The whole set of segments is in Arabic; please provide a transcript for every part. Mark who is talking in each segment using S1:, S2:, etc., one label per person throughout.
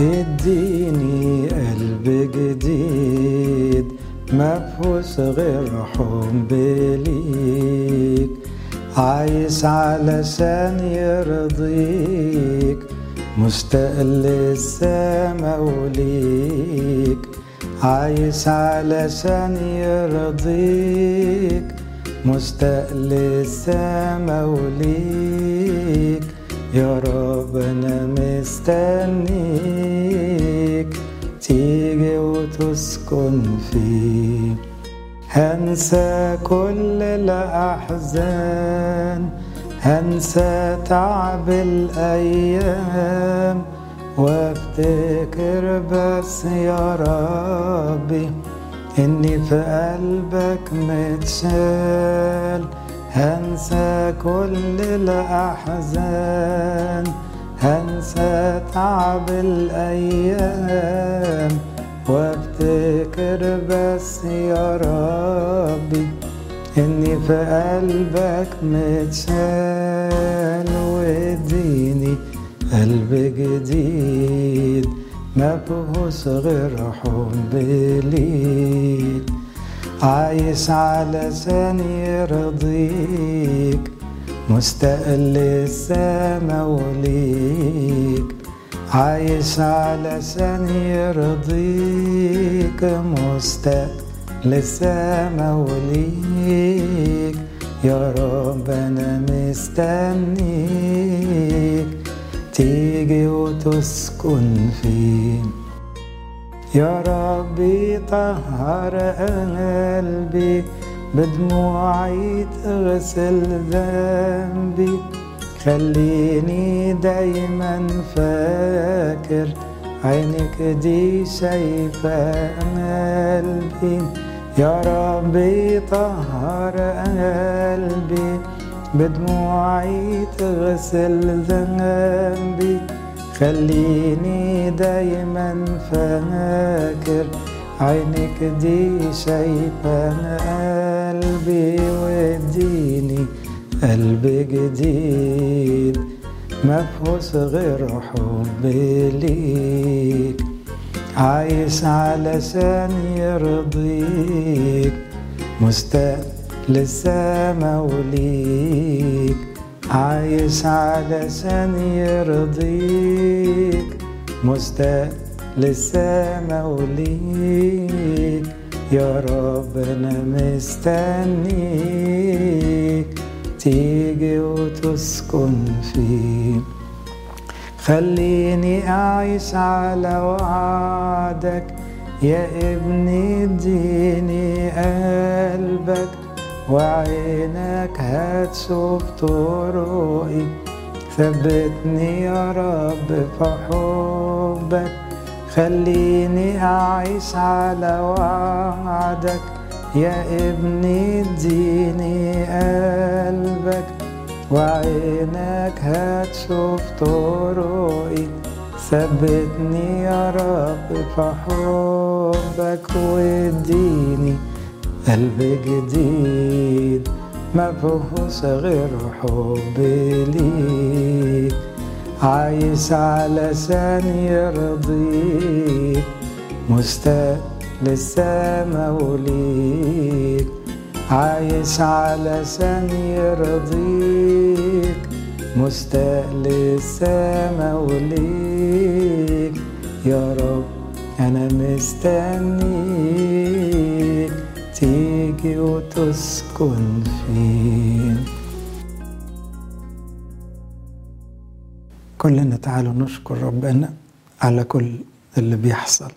S1: اديني قلب جديد مفهوش غير حب ليك. عايش علشان يرضيك مشتاق للسما وليك. عايش علشان يرضيك مشتاق للسما وليك. يا رب أنا مستنيك. تيجي وتسكن فيه. هنسى كل الأحزان. هنسى تعب الأيام. وافتكر بس يا ربي إني في قلبك متشال. هنسى كل الأحزان هنسى تعب الأيام. وأفتكر بس يا ربي إني في قلبك متشال واديني قلب جديد. ما فيهوش غير حب ليك. عايش علشان يرضيك مستقل للسما وليك. عايش علشان يرضيك مستقل للسما وليك. يا رب أنا مستنيك تيجي وتسكن فيه يا ربي طهر قلبي بدموعي تغسل ذنبي. خليني دايما فاكر عينك دي شايفة قلبي. يا ربي طهر قلبي بدموعي تغسل ذنبي. خليني دايما فاكر عينك دي شايفة قلبي واديني قلب جديد مفهوش غير حب ليك. عايش علشان يرضيك مستاق للسما وليك. عايش علشان يرضيك مستاق للسما وليك يا رب أنا مستنيك تيجي وتسكن فيه خليني أعيش على وعدك يا ابني اديني قلبك وعينك هتشوف طرقي ثبتني يا رب في حبك. خليني أعيش على وعدك. يا ابني اديني قلبك. وعينك هتشوف طرقي ثبتني يا رب في حبك. واديني قلب جديد فيهوش غير حب ليك عايش علشان يرضيك مستاق للسما وليك عايش علشان يرضيك مستاق للسما وليك يا رب أنا مستنيك. تيجي وتسكن فيه. كلنا تعالوا نشكر ربنا على كل اللي بيحصل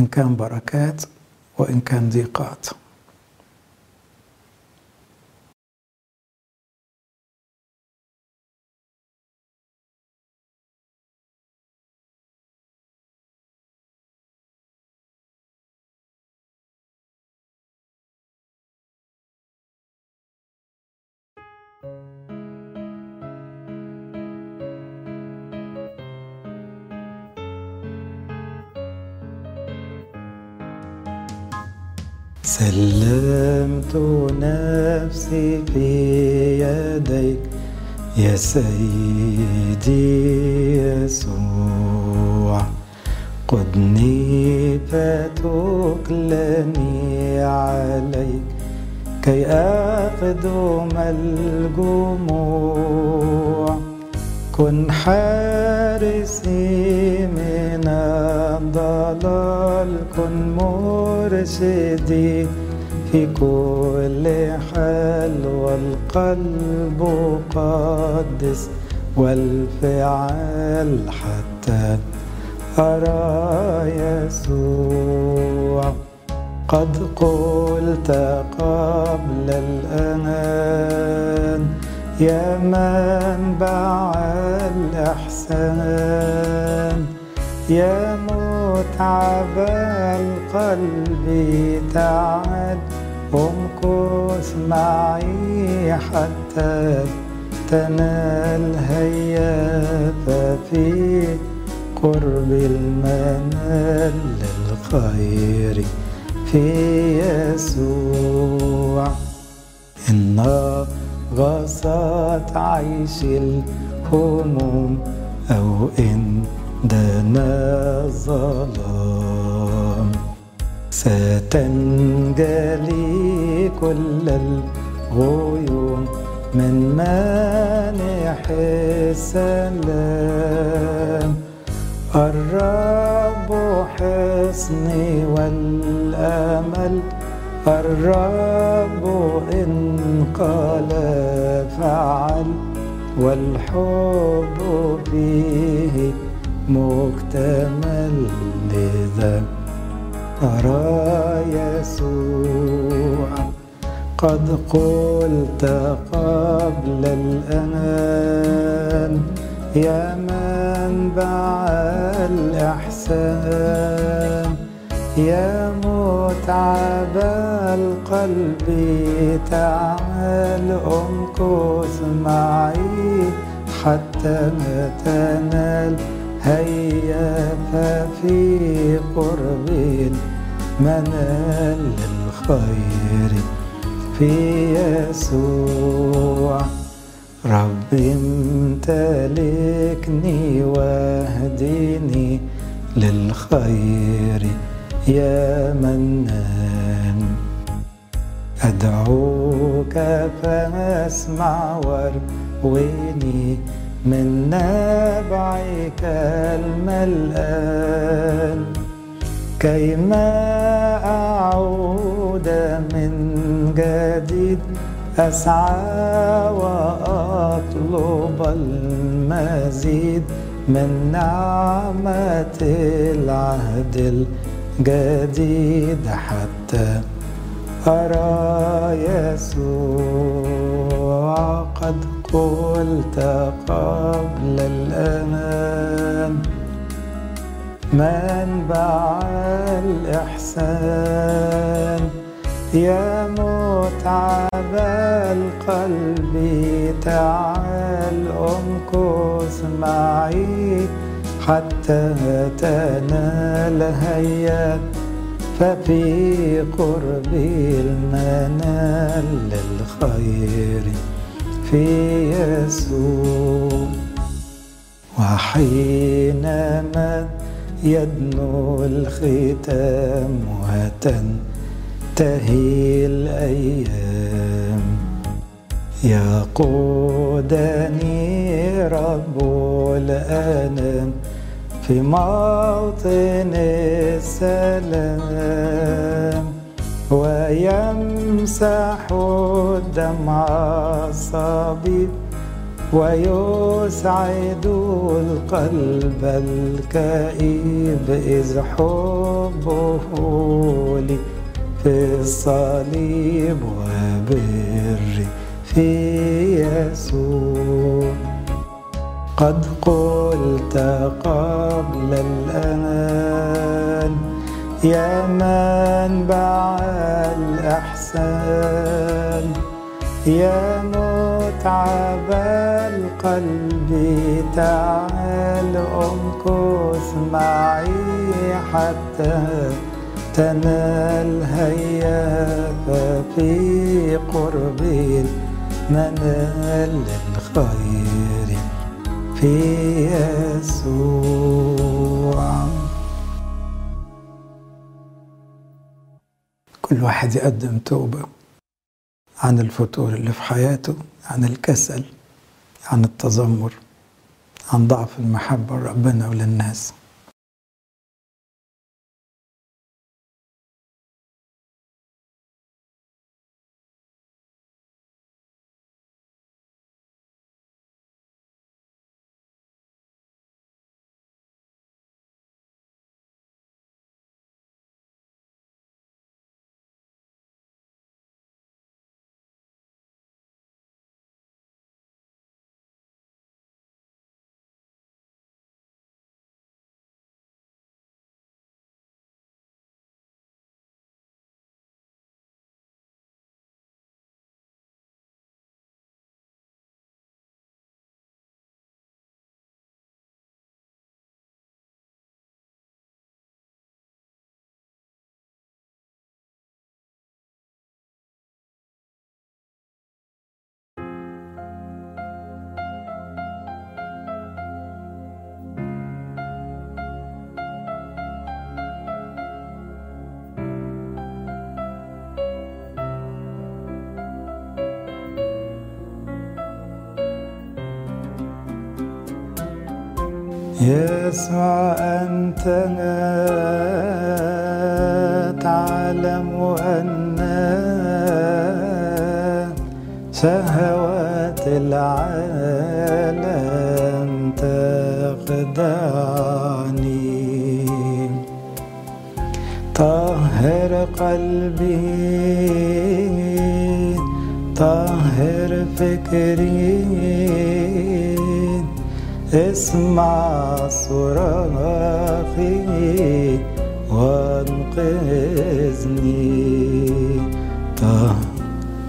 S1: إن كان بركات وإن كان ضيقات. سلمت نفسي في يديك يا سيدي يسوع. قدني فتكلني عليك كي أقدم الجموع. كن حارسي من الضلال كن مرشدي في كل حال والقلب قدس والفعال حتى أرى يسوع. قد قلت قبل الأمان يا منبع الإحسان يا متعب القلب تعال امكث معي حتى تنال هيا ففي قرب المنال للخير في يسوع. إن غصت عيش الهموم أو إن دنا الظلام ستنجلي كل الغيوم من مانح السلام. الرب حصني والأمل. الرب إن قال فعل والحب فيه مكتمل لذا أرى يسوع. قد قلت قبل الأمان يا منبع الإحسان. يا متعب القلب تعال امكث معي حتى تنال هيا ففي قرب المنال للخير في يسوع. رب امتلكني واهدني للخير يا منان. أدعوك فاسمع وارويني من نبعك الملآن. كيما أعود من جديد أسعى وأطلب المزيد من نعمة العهد الجديد حتى أرى يسوع قد قلت قبل الأمان منبع الإحسان؟ يا متعب القلب تعال امكث معي حتى تنال هيا. ففي قرب المنال للخير في يسوع. وحينما يدنو الختام وتنتهي الأيام. يقودني رب الأنام في موطن السلام ويمسح الدمع الصبيب ويسعد القلب الكئيب إذ حبه لي في الصليب وبري في يسوع. قد قلت قبل الأمان يا منبع الإحسان يا متعب القلب تعال امكث معي حتى تنال هيا ففي قرب المنال الخير. في يسوع. كل واحد يقدم توبة عن الفتور اللي في حياته عن الكسل عن التذمر عن ضعف المحبة لربنا وللناس. يسوع أنت تعلم أن شهوات العالم تخدعني طهر قلبي طهر فكري. اسمع صراخي وانقذني.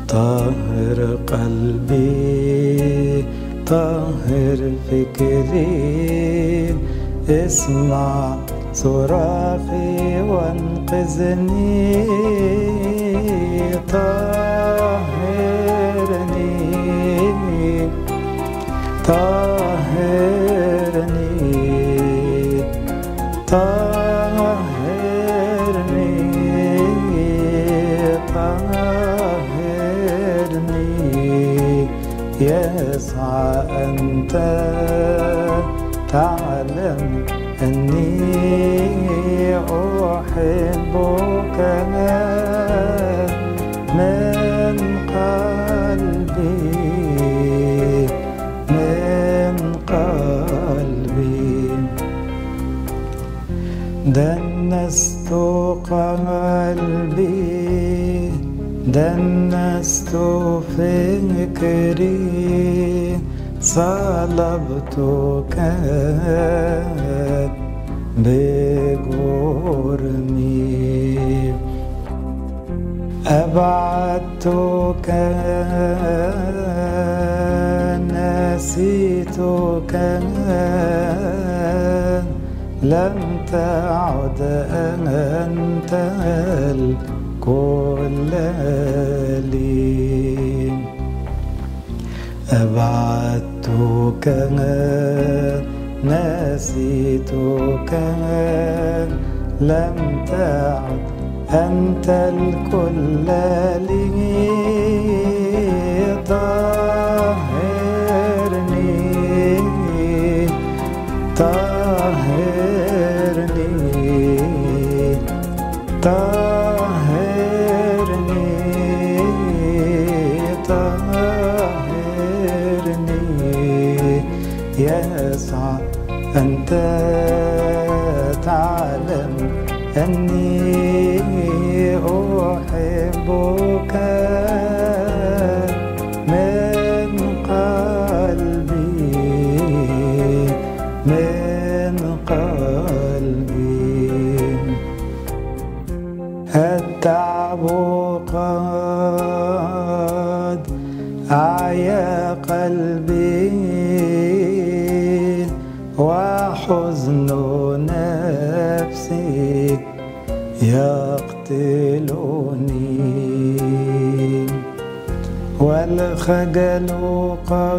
S1: طهر قلبي طهر فكري. اسمع صراخي وانقذني. طهرني طهرني طهرني طهرني يسعى أنت تعلم أني أحبك دنست قلبي دنست فكري صلبتك بجرمي أبعدتك نسيتك لم تعد أنت الكل لي أبعدتك نسيتك لم تعد أنت الكل لي. طهرني طهرني طهرني طهرني يسعى أنت تعلم أني أحبك نفسي يقتلني والخجل قد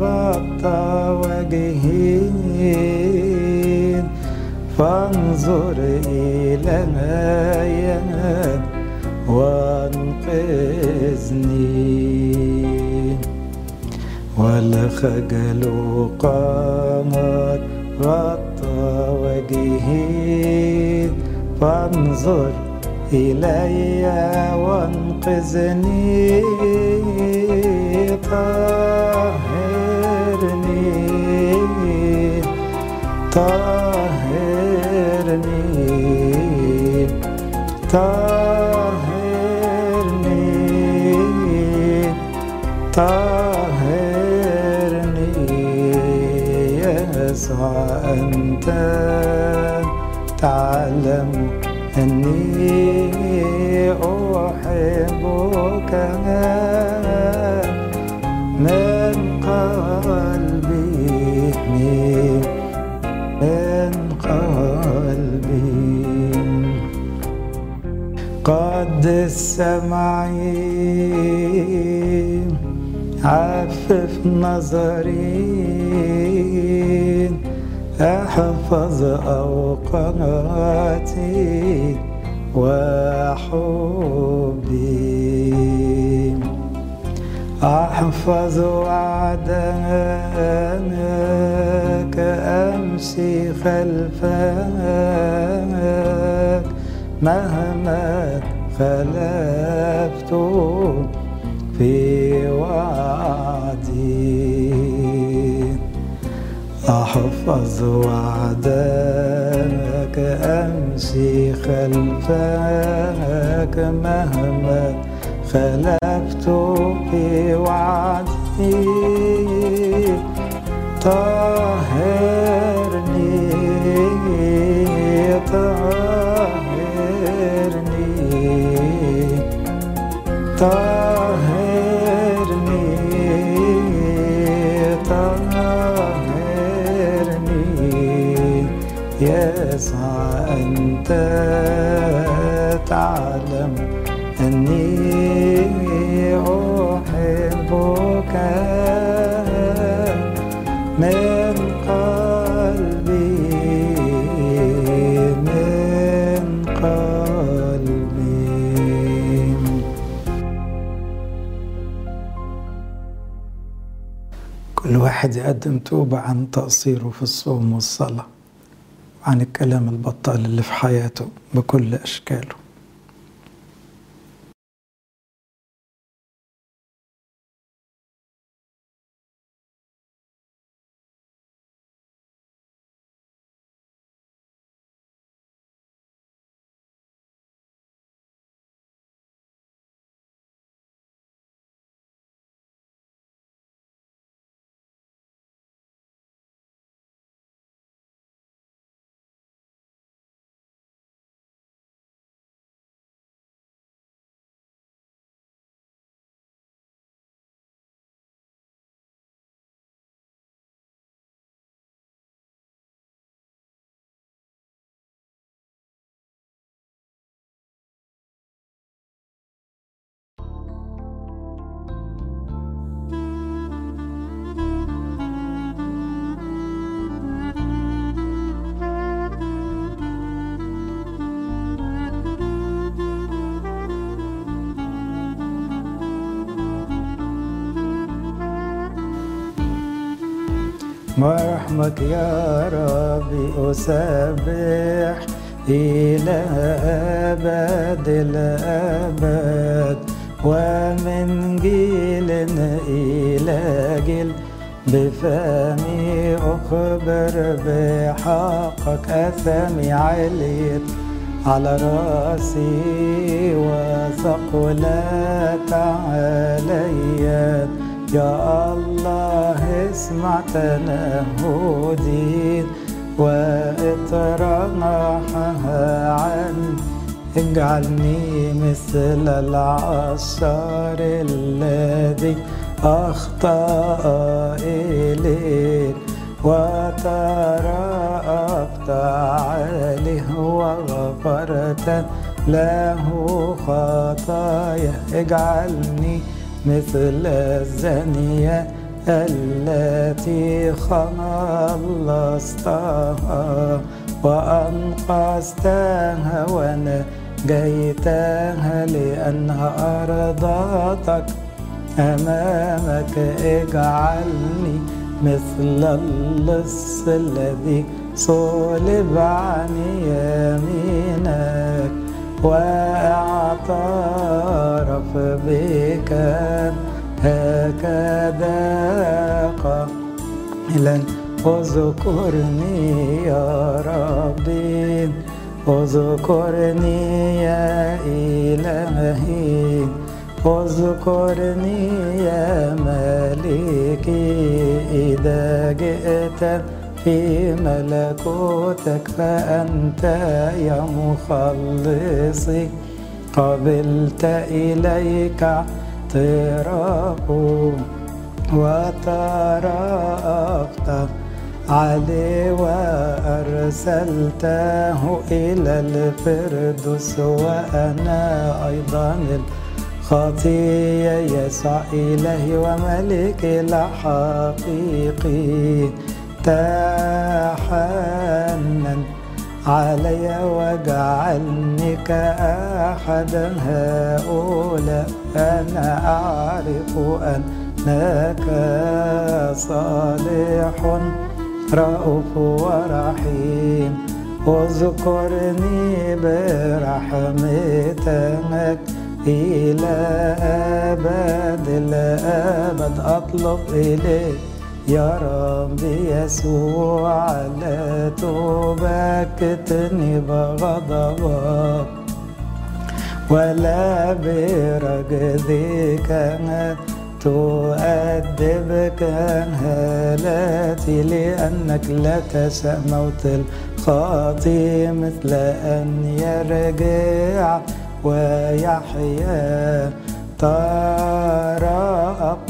S1: غطى وجهي. فانظر إلى ينام وانقذني. والخجل قامت غطى وجهي فانظر إلي وانقذني. طهرني طهرني طهرني طهرني أنت تعلم أني أحبك من قلبي من قلبي. قدس سمعي عفف نظري. احفظ أوقاتي وحبي. أحفظ وعدك أمشي خلفك. مهما خلفت في وعدي. أحفظ وعدك أمشي خلفك مهما خلفت في وعدي. طهرني طهرني طهرني أنت تعلم أني أحبك من قلبي من قلبي. كل واحد يقدم توبة عن تقصيره في الصوم والصلاة. عن الكلام البطال اللي في حياته بكل أشكاله. مرحمك يا ربي أسبح إلى أبد الأبد ومن جيل إلى جيل بفمي أخبر بحقك أثمي عليت على رأسي وثقلت علي يا الله اسمع تنهدي واطرحها عني اجعلني مثل العشار الذي أخطأ إليك وترأفت عليه وغفرت له خطايا. اجعلني مثل الزانية التي خلصتها وأنقذتها ونجيتها لأنها أرضتك أمامك اجعلني مثل اللص الذي صلب عن يمينك. واعترف بك هكذا قائلا اذكرني يا ربي اذكرني يا إلهي اذكرني يا مالكي إذا جئت في ملكوتك فأنت يا مخلصي قبلت إليك اعتراف وترأفت عليه وأرسلته إلى الفردوس وأنا أيضا الخطية يسوع إلهي وملكي الحقيقي. تحنن علي واجعلني كأحد هؤلاء. أنا أعرف أنك صالح رؤوف ورحيم. اذكرني برحمتك إلى أبد الأبد أطلب إليك يا رب يسوع لا تبكتني بغضبك. ولا برجدك تؤدبك هالاتي لأنك لا تشاء موت الخاطي مثل أن يرجع ويحيا. ترأف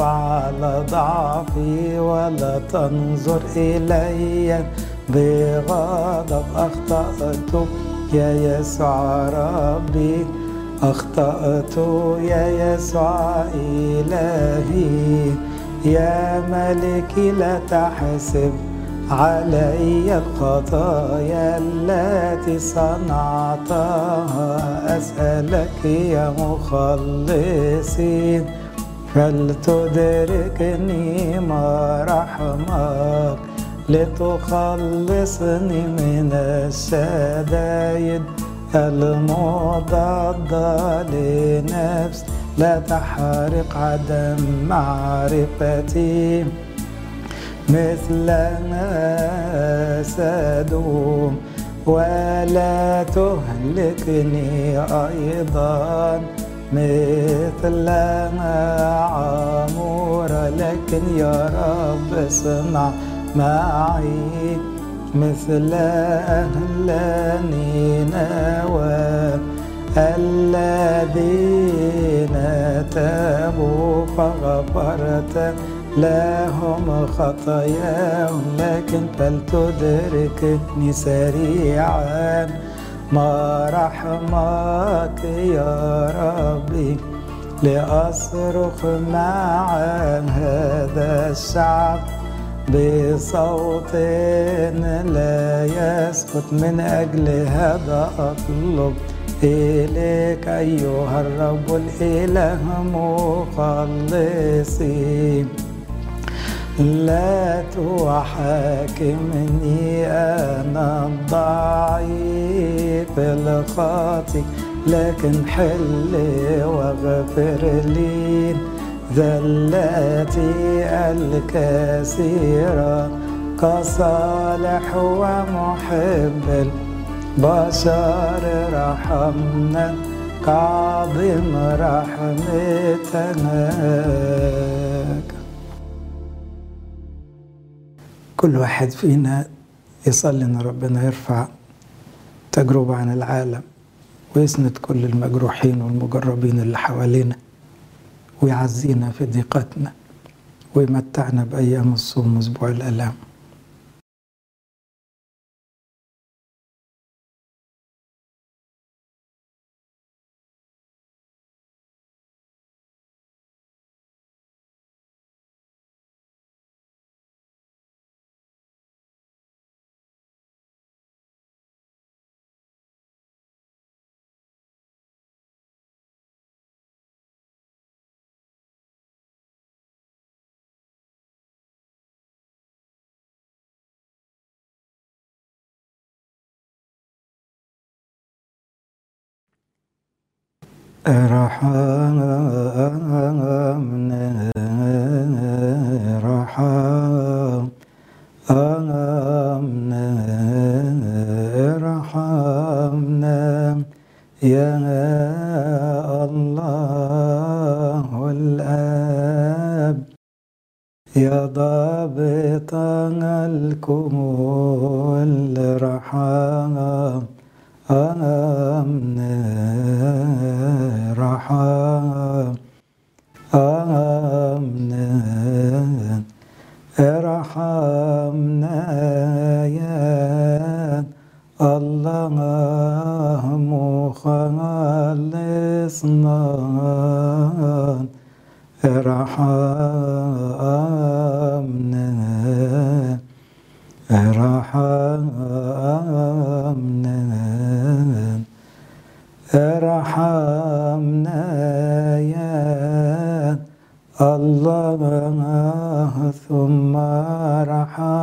S1: على ضعفي ولا تنظر إلي. بغضب أخطأت يا يسوع ربي أخطأت يا يسوع إلهي. يا ملكي لا تحسب علي الخطايا التي صنعتها. أسألك يا مخلصي فلتدركني ما رحمك؟ لتخلصني من الشدائد. المضادة لنفس لا تحرق عدم معرفتي. مثل ما سدوم ولا تهلكني أيضا. مثل ما عمور لكن يا رب اصنع معي. مثل أهل نينوى الذين تابوا فغفرت لهم خطاياهم لكن فلتدركني سريعا. ما رحمك يا ربي لأصرخ مع هذا الشعب بصوت لا يسكت من أجل هذا أطلب إليك أيها الرب الإله مخلصي لا تحاكمني أنا الضعيف الخاطئ لكن حل واغفر لي ذلاتي الكثيرة كصالح ومحب البشر. رحمنا كعظم رحمتك كل واحد فينا يصلي إن ربنا يرفع تجربة عن العالم ويسند كل المجروحين والمجربين اللي حوالينا ويعزينا في ضيقتنا ويمتعنا بأيام الصوم وأسبوع الآلام. ارحمنا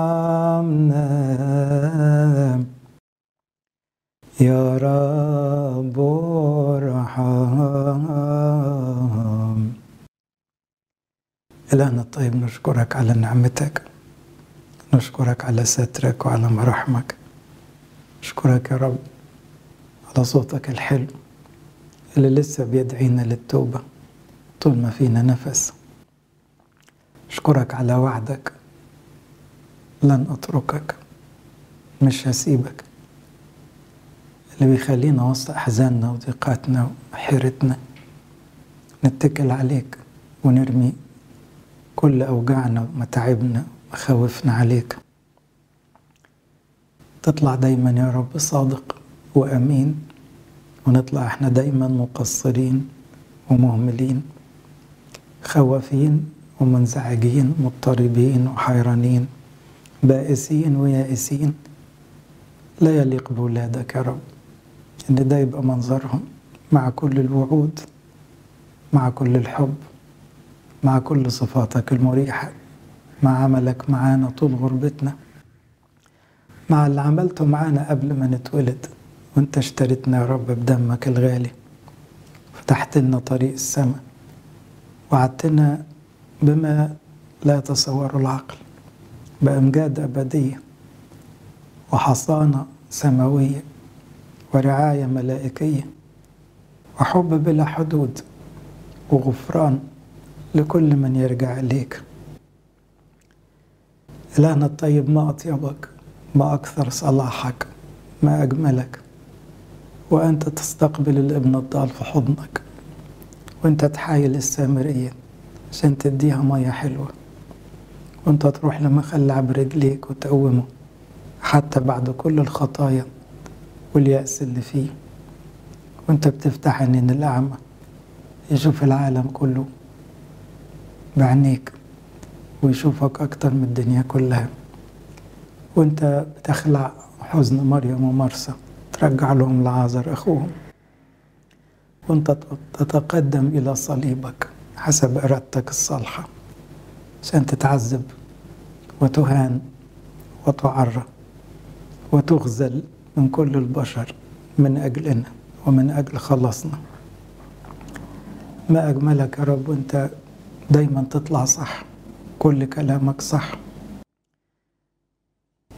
S1: ارحمنا يا رب ارحم إلهنا الطيب نشكرك على نعمتك. نشكرك على سترك وعلى مراحمك نشكرك يا رب على صوتك الحلو اللي لسه بيدعينا للتوبة طول ما فينا نفس. أشكرك على وعدك. لن أتركك. مش هسيبك. اللي بيخلينا وسط أحزاننا وضيقاتنا وحيرتنا نتكل عليك ونرمي كل أوجاعنا ومتاعبنا ومخاوفنا عليك. تطلع دايما يا رب صادق وأمين ونطلع إحنا دايما مقصرين ومهملين خوافين ومنزعجين مضطربين وحيرانين. بائسين ويائسين لا يليق بولادك يا رب. إن ده يبقى منظرهم مع كل الوعود مع كل الحب مع كل صفاتك المريحة مع عملك معانا طول غربتنا مع اللي عملته معانا قبل ما نتولد وانت اشتريتنا يا رب بدمك الغالي. فتحت لنا طريق السماء وعدتنا بما لا يتصوره العقل. بأمجاد أبدية وحصانة سماوية ورعاية ملائكية وحب بلا حدود وغفران لكل من يرجع إليك. إلهنا الطيب ما أطيبك ما أكثر صلاحك ما أجملك. وأنت تستقبل الابن الضال في حضنك وأنت تحايل السامرية عشان تديها مية حلوة. وأنت تروح لمخلع برجليك وتقومه حتى بعد كل الخطايا واليأس اللي فيه. وأنت بتفتح عينين الأعمى يشوف العالم كله بعينيك ويشوفك أكتر من الدنيا كلها. وأنت بتخلع حزن مريم ومرسى ترجع لهم لعازر أخوهم. وأنت تتقدم إلى صليبك حسب إرادتك الصالحة. عشان تتعذب وتهان وتعرى وتخذل من كل البشر من أجلنا ومن أجل خلاصنا ما أجملك يا رب وأنت دايما تطلع صح كل كلامك صح.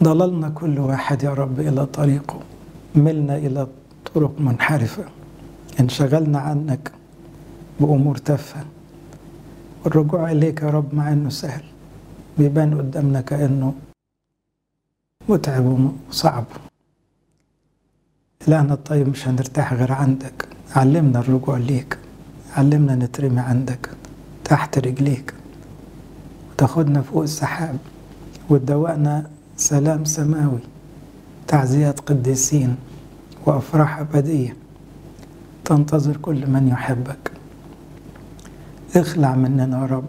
S1: ضللنا كل واحد يا رب إلى طريقه ملنا إلى طرق منحرفة. انشغلنا عنك بأمور تافهة. والرجوع إليك يا رب مع إنه سهل. بيبان قدامنا كأنه متعب وصعب. إلهنا الطيب مش هنرتاح غير عندك. علمنا الرجوع ليك. علمنا نترمي عندك. تحت رجليك. وتاخدنا فوق السحاب. وتدوقنا سلام سماوي. تعزيات قديسين. وأفراح أبدية. تنتظر كل من يحبك. اخلع مننا يا رب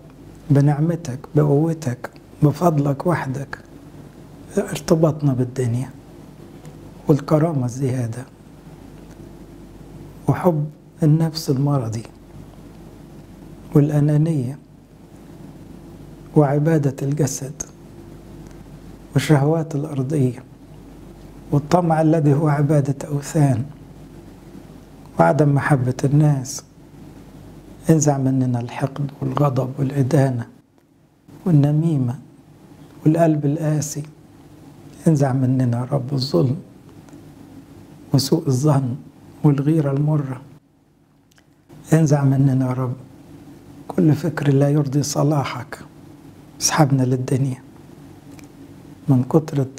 S1: بنعمتك بقوتك بفضلك وحدك ارتباطنا بالدنيا والكرامة الزيادة وحب النفس المرضي والأنانية وعبادة الجسد والشهوات الأرضية والطمع الذي هو عبادة أوثان وعدم محبة الناس انزع مننا الحقد والغضب والإدانة والنميمة والقلب القاسي. انزع مننا يا رب الظلم وسوء الظن والغيرة المرة. انزع مننا يا رب كل فكر لا يرضي صلاحك. اسحبنا للدنيا. من كترة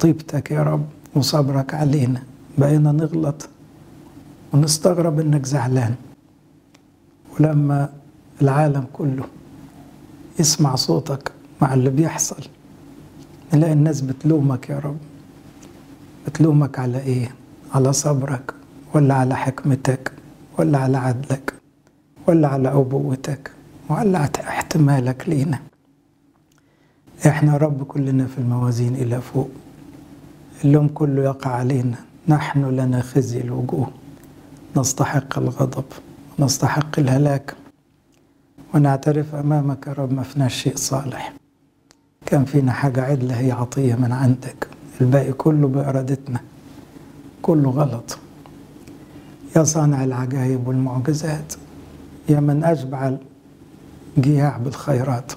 S1: طيبتك يا رب وصبرك علينا. بقينا نغلط ونستغرب إنك زعلان. ولما العالم كله يسمع صوتك مع اللي بيحصل نلاقي الناس بتلومك يا رب. بتلومك على إيه؟ على صبرك ولا على حكمتك ولا على عدلك ولا على أبوتك ولا على احتمالك لينا. إحنا رب كلنا في الموازين إلى فوق. اللوم كله يقع علينا. نحن لنا خزي الوجوه. نستحق الغضب. ونستحق الهلاك ونعترف أمامك يا رب ما فيناش شيء صالح. كان فينا حاجة عدلة هي عطية من عندك. الباقي كله بإرادتنا. كله غلط. يا صانع العجائب والمعجزات. يا من أشبع الجياع بالخيرات.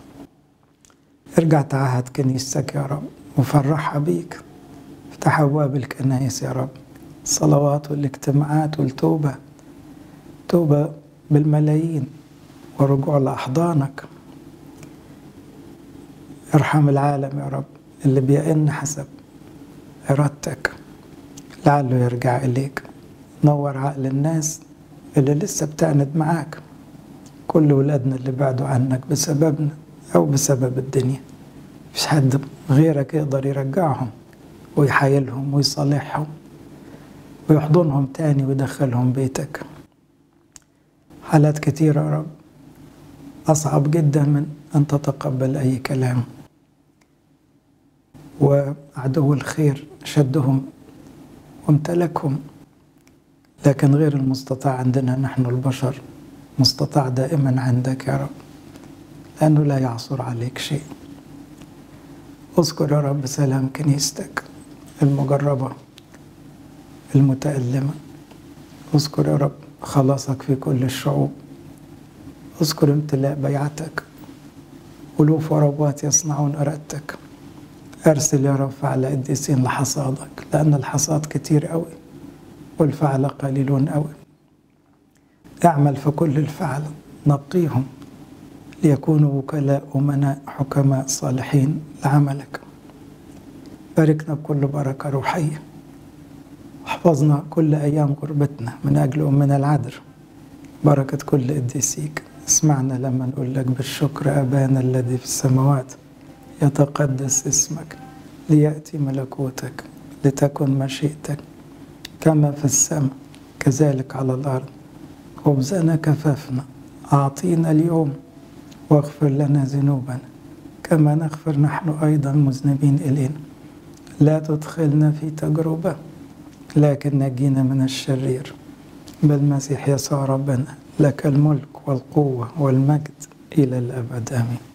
S1: ارجع تعهد كنيستك يا رب وفرحها بيك. افتح أبواب الكنائس يا رب. الصلوات والاجتماعات والتوبة. توبة بالملايين ورجوع لأحضانك. ارحم العالم يا رب اللي بيئن حسب إرادتك. لعله يرجع إليك. نور عقل الناس اللي لسه بتعند معاك. كل ولادنا اللي بعدوا عنك بسببنا أو بسبب الدنيا. مش حد غيرك يقدر يرجعهم ويحايلهم ويصالحهم ويحضنهم تاني ويدخلهم بيتك. حالات كتيرة يا رب. أصعب جدا من أن تتقبل أي كلام. وعدو الخير شدهم وامتلكهم. لكن غير المستطاع عندنا نحن البشر. مستطاع دائما عندك يا رب. لأنه لا يعصر عليك شيء. اذكر يا رب سلام كنيستك المجربة المتألمة. اذكر يا رب خلاصك في كل الشعوب. اذكر امتلاء بيعتك ألوف وربوات يصنعون إرادتك. أرسل يا رب فعل قديسين لحصادك لأن الحصاد كتير قوي والفعل قليلون قوي. اعمل في كل الفعل نقيهم ليكونوا وكلاء أمناء حكماء صالحين لعملك. باركنا بكل بركة روحية. واحفظنا كل أيام غربتنا من أجل أمنا العذر. بركة كل قديسيك اسمعنا لما نقول لك بالشكر أبانا الذي في السماوات يتقدس اسمك. ليأتي ملكوتك لتكن مشيئتك. كما في السماء كذلك على الأرض. خبزنا كفافنا أعطينا اليوم واغفر لنا ذنوبنا. كما نغفر نحن أيضا مذنبين إلينا. لا تدخلنا في تجربة. لكن نجينا من الشرير. بالمسيح يسوع ربنا لك الملك والقوة والمجد إلى الأبد. آمين.